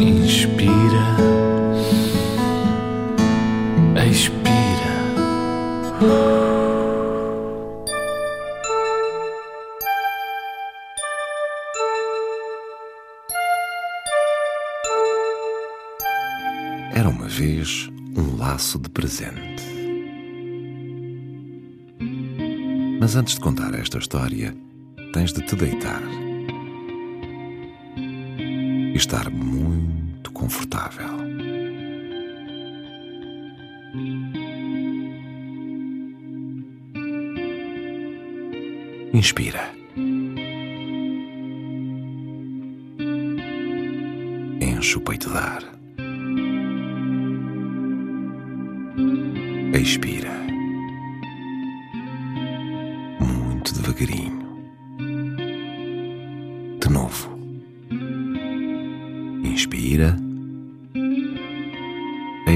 Inspira, expira. Era uma vez um laço de presente. Mas antes de contar esta história, tens de te deitar estar muito confortável. Inspira. Enche o peito de ar. Expira. Muito devagarinho. De novo. Inspira.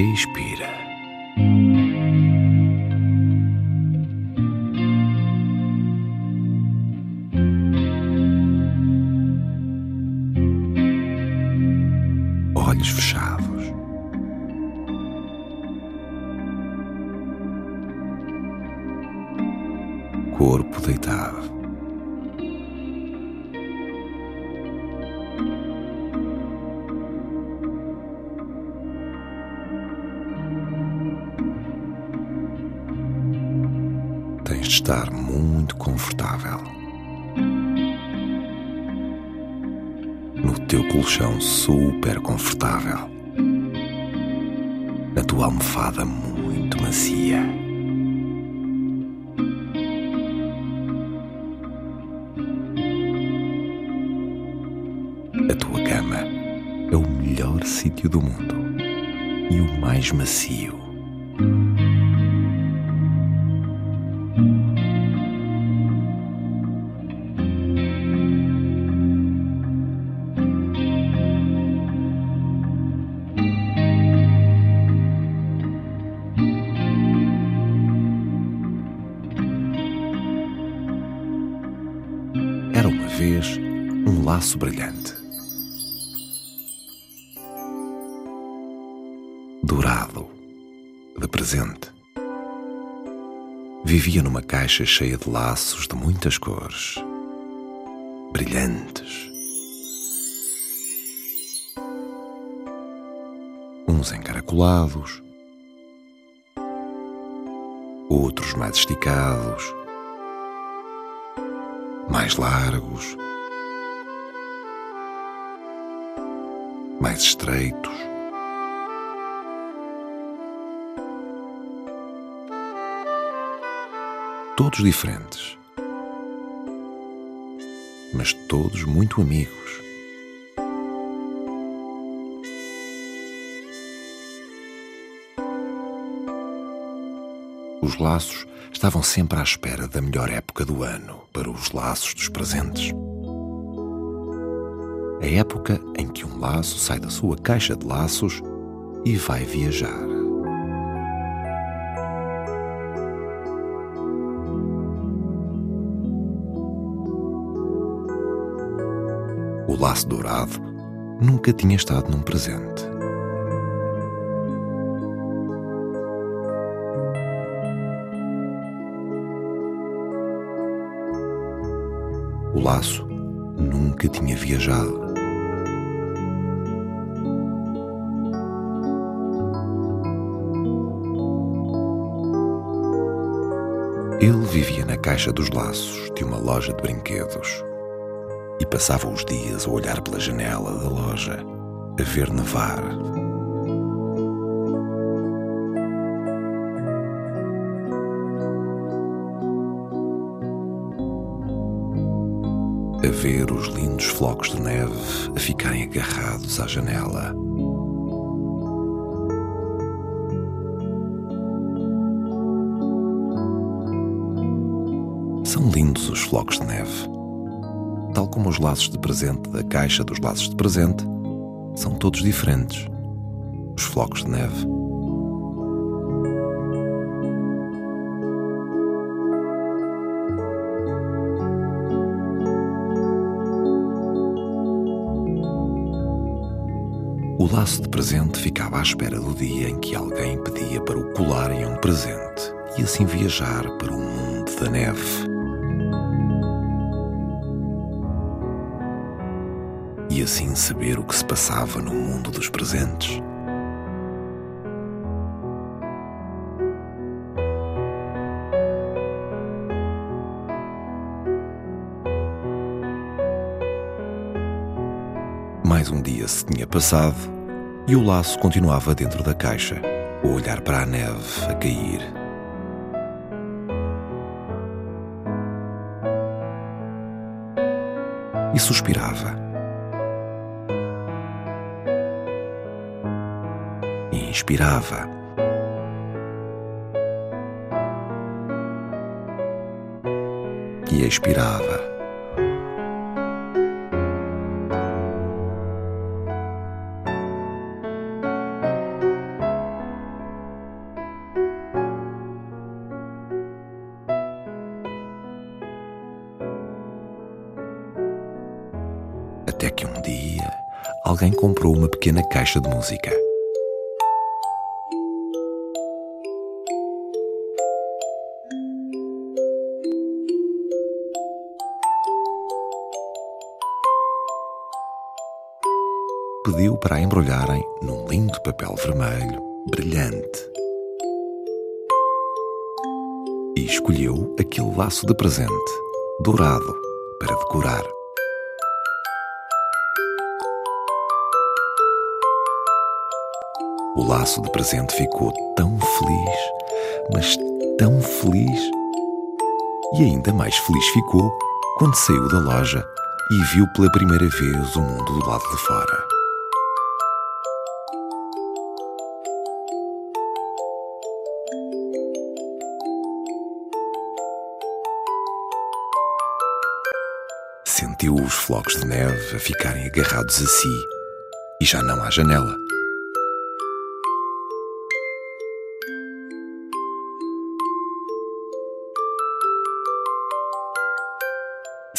Expira. Olhos fechados. Corpo deitado. Estar muito confortável. No teu colchão super confortável. Na tua almofada muito macia. A tua cama é o melhor sítio do mundo e o mais macio. Vez um laço brilhante. Dourado, de presente. Vivia numa caixa cheia de laços de muitas cores, brilhantes. Uns encaracolados, outros mais esticados, mais largos, mais estreitos. Todos diferentes, mas todos muito amigos. Os laços estavam sempre à espera da melhor época do ano para os laços dos presentes. A época em que um laço sai da sua caixa de laços e vai viajar. O laço dourado nunca tinha estado num presente. O laço nunca tinha viajado. Ele vivia na caixa dos laços de uma loja de brinquedos e passava os dias a olhar pela janela da loja, a ver nevar. A ver os lindos flocos de neve a ficarem agarrados à janela. São lindos os flocos de neve. Tal como os laços de presente da caixa dos laços de presente, são todos diferentes. Os flocos de neve. O laço de presente ficava à espera do dia em que alguém pedia para o colarem a um presente e assim viajar para o mundo da neve. E assim saber o que se passava no mundo dos presentes. Mais um dia se tinha passado e o laço continuava dentro da caixa, a olhar para a neve a cair. E suspirava. E inspirava. E expirava. Que um dia alguém comprou uma pequena caixa de música. Pediu para a embrulharem num lindo papel vermelho, brilhante. E escolheu aquele laço de presente, dourado, para decorar. O laço de presente ficou tão feliz, mas tão feliz. E ainda mais feliz ficou quando saiu da loja e viu pela primeira vez o mundo do lado de fora. Sentiu os flocos de neve a ficarem agarrados a si e já não há janela.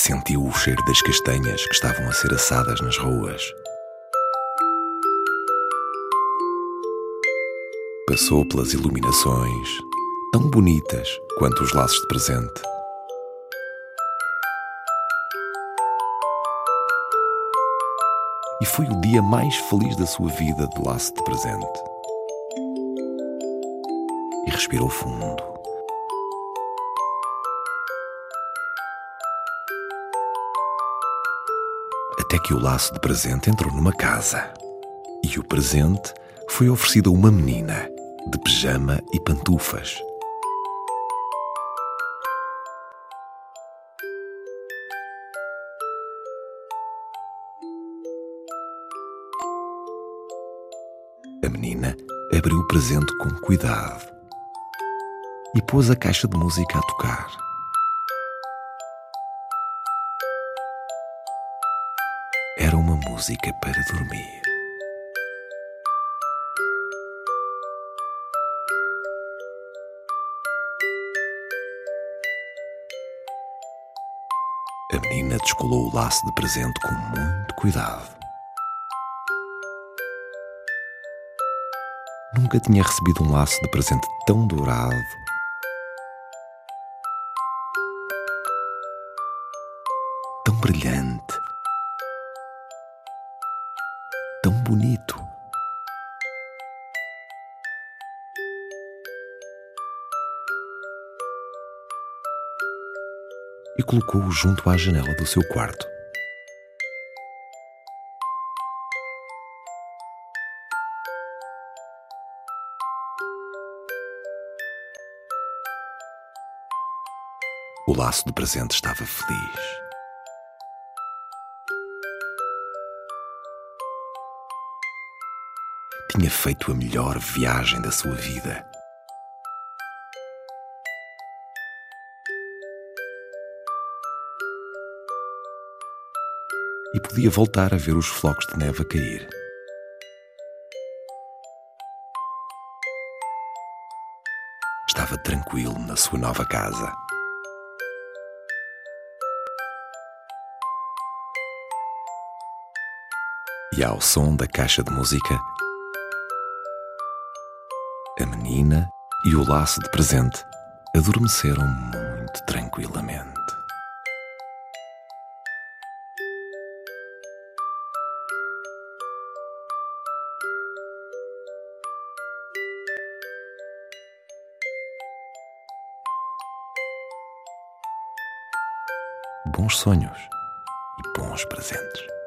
Sentiu o cheiro das castanhas que estavam a ser assadas nas ruas. Passou pelas iluminações, tão bonitas quanto os laços de presente. E foi o dia mais feliz da sua vida de laço de presente. E respirou fundo. Até que o laço de presente entrou numa casa. E o presente foi oferecido a uma menina, de pijama e pantufas. A menina abriu o presente com cuidado e pôs a caixa de música a tocar. Música para dormir. A menina descolou o laço de presente com muito cuidado. Nunca tinha recebido um laço de presente tão dourado. Tão brilhante. Bonito. E colocou-o junto à janela do seu quarto. O laço de presente estava feliz. Tinha feito a melhor viagem da sua vida. E podia voltar a ver os flocos de neve a cair. Estava tranquilo na sua nova casa. E ao som da caixa de música, menina e o laço de presente adormeceram muito tranquilamente. Bons sonhos e bons presentes.